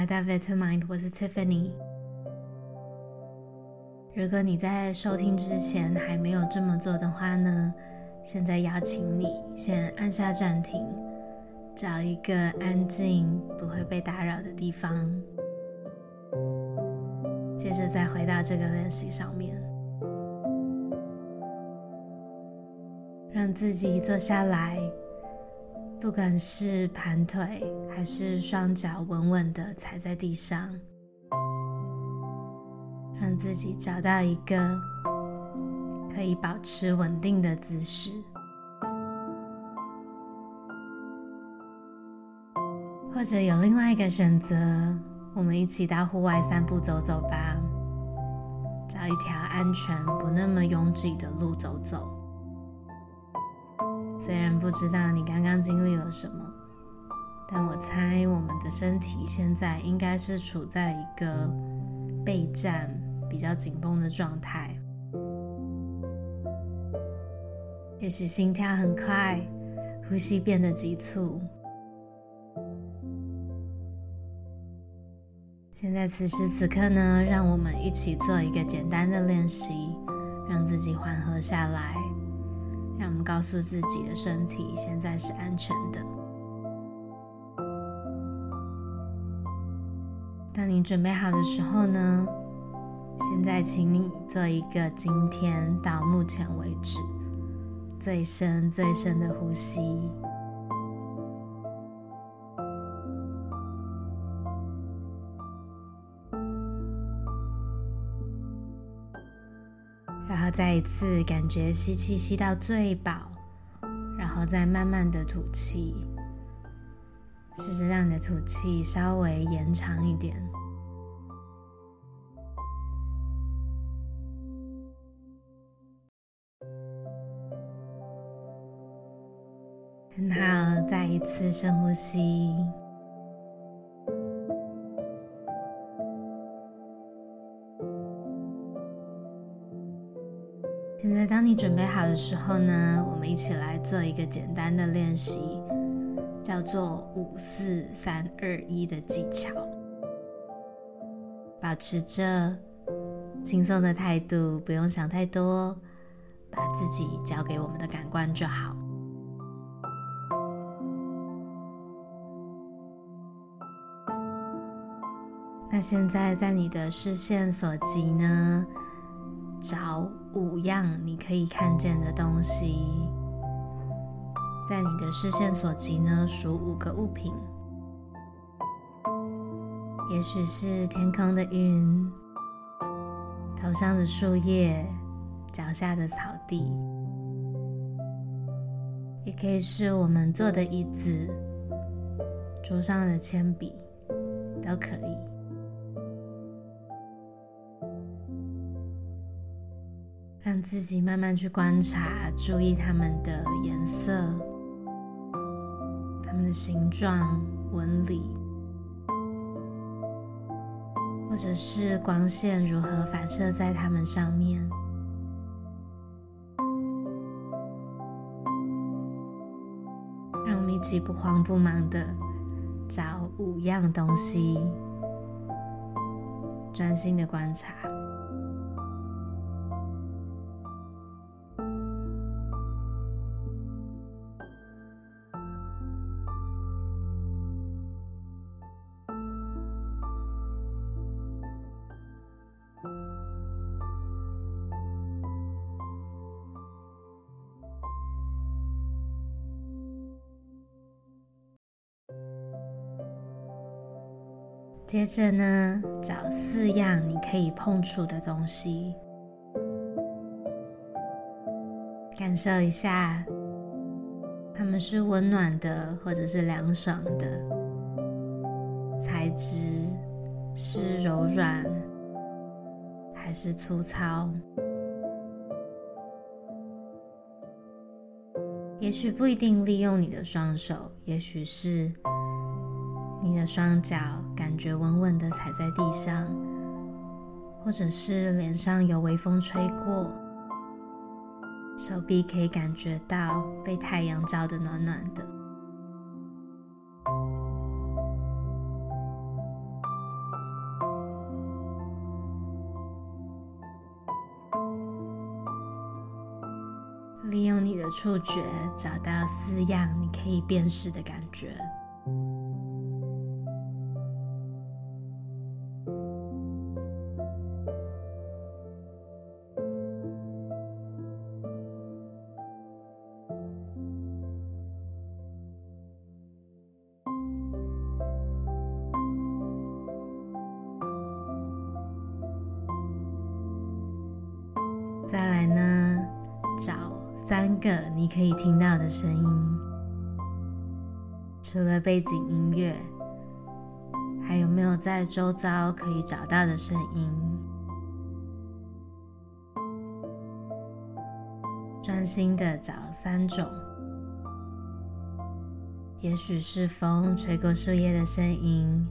来到 Vitamind，我是 Tiffany。如果你在收听之前还没有这么做的话呢，现在邀请你先按下暂停，找一个安静、不会被打扰的地方，接着再回到这个练习上面，让自己坐下来。不管是盘腿还是双脚稳稳的踩在地上，让自己找到一个可以保持稳定的姿势，或者有另外一个选择，我们一起到户外散步走走吧，找一条安全、不那么拥挤的路走走。虽然不知道你刚刚经历了什么，但我猜我们的身体现在应该是处在一个备战、比较紧绷的状态。也许心跳很快，呼吸变得急促。现在此时此刻呢，让我们一起做一个简单的练习，让自己缓和下来。让我们告诉自己的身体现在是安全的。当你准备好的时候呢，现在请你做一个今天到目前为止最深最深的呼吸。再一次感觉吸气吸到最饱，然后再慢慢的吐气，试着让你的吐气稍微延长一点。很好，再一次深呼吸。你准备好的时候呢，我们一起来做一个简单的练习，叫做五四三二一的技巧。保持着轻松的态度，不用想太多，把自己交给我们的感官就好。那现在，在你的视线所及呢，找五样你可以看见的东西，在你的视线所及呢，数五个物品，也许是天空的云、头上的树叶、脚下的草地，也可以是我们坐的椅子、桌上的铅笔，都可以。自己慢慢去观察，注意它们的颜色、它们的形状、纹理，或者是光线如何反射在它们上面。让我们一起不慌不忙的找五样东西，专心的观察。接着呢，找四样你可以碰触的东西，感受一下，它们是温暖的，或者是凉爽的，材质是柔软还是粗糙？也许不一定利用你的双手，也许是。的双脚感觉稳稳的踩在地上，或者是脸上有微风吹过。手臂可以感觉到被太阳照的暖暖的。利用你的触觉找到四样你可以辨识的感觉。再来呢，找三个你可以听到的声音，除了背景音乐，还有没有在周遭可以找到的声音？专心的找三种，也许是风吹过树叶的声音，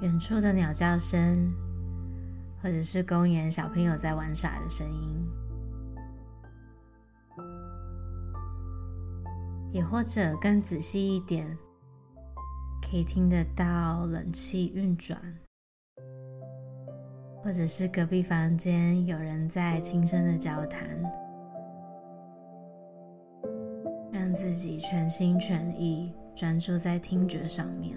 远处的鸟叫声。或者是公园小朋友在玩耍的声音，也或者更仔细一点，可以听得到冷气运转，或者是隔壁房间有人在轻声的交谈，让自己全心全意专注在听觉上面。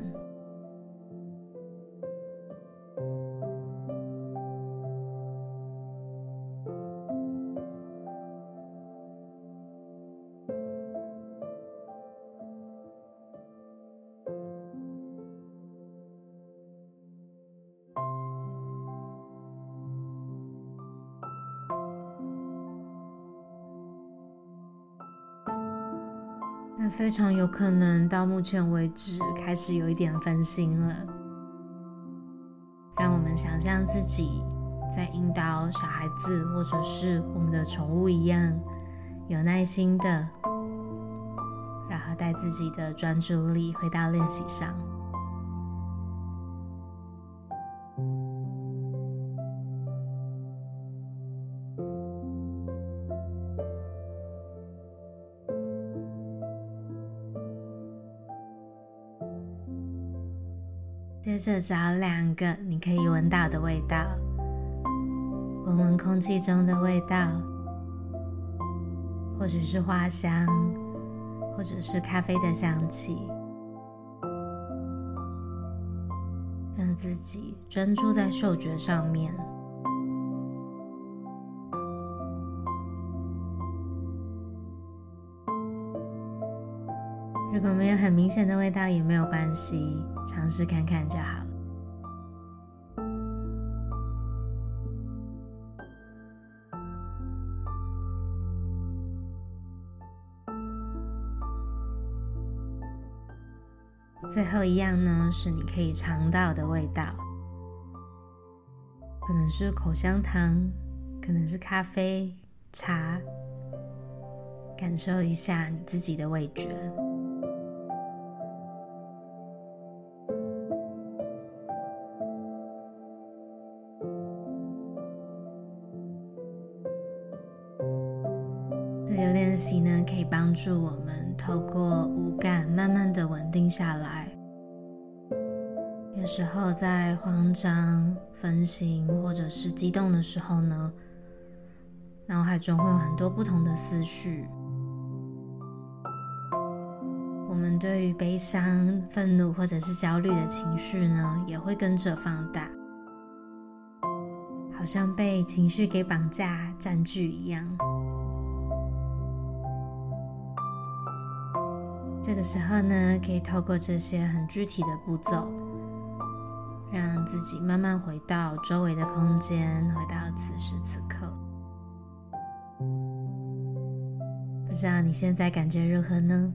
非常有可能到目前为止开始有一点分心了。让我们想象自己在引导小孩子，或者是我们的宠物一样，有耐心的，然后带自己的专注力回到练习上。接着找两个你可以闻到的味道，闻闻空气中的味道，或者是花香，或者是咖啡的香气，让自己专注在嗅觉上面。如果没有很明显的味道也没有关系，尝试看看就好了。最后一样呢，是你可以尝到的味道，可能是口香糖，可能是咖啡、茶，感受一下你自己的味觉。个练习呢，可以帮助我们透过五感，慢慢的稳定下来。有时候在慌张、分心或者是激动的时候呢，脑海中会有很多不同的思绪。我们对于悲伤、愤怒或者是焦虑的情绪呢，也会跟着放大，好像被情绪给绑架、占据一样。这个时候呢，可以透过这些很具体的步骤，让自己慢慢回到周围的空间，回到此时此刻。不知道你现在感觉如何呢？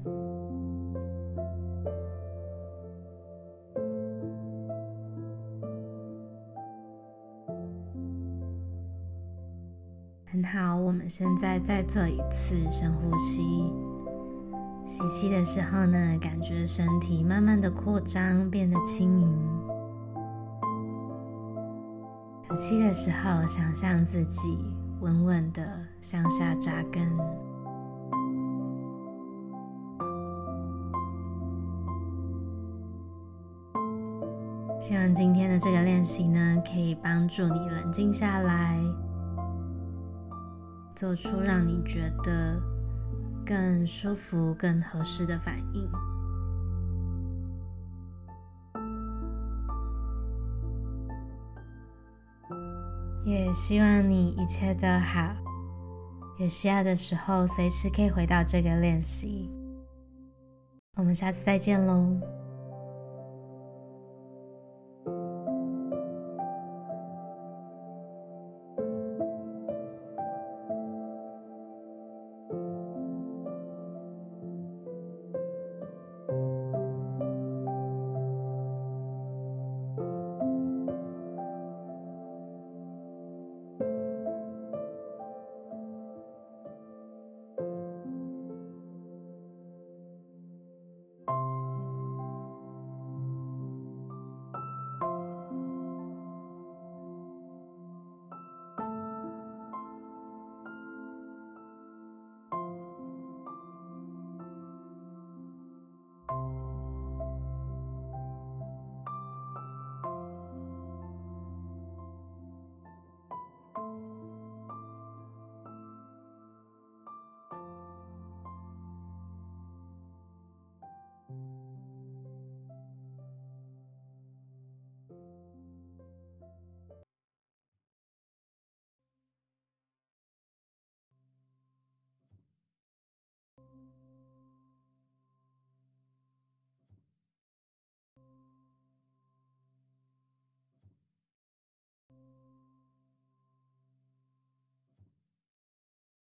很好，我们现在再做一次深呼吸。吸气的时候呢，感觉身体慢慢的扩张，变得轻盈。吐气的时候，想象自己稳稳的向下扎根。希望今天的这个练习呢，可以帮助你冷静下来，做出让你觉得更舒服、更合适的反应。也希望你一切都好，有需要的时候随时可以回到这个练习。我们下次再见喽。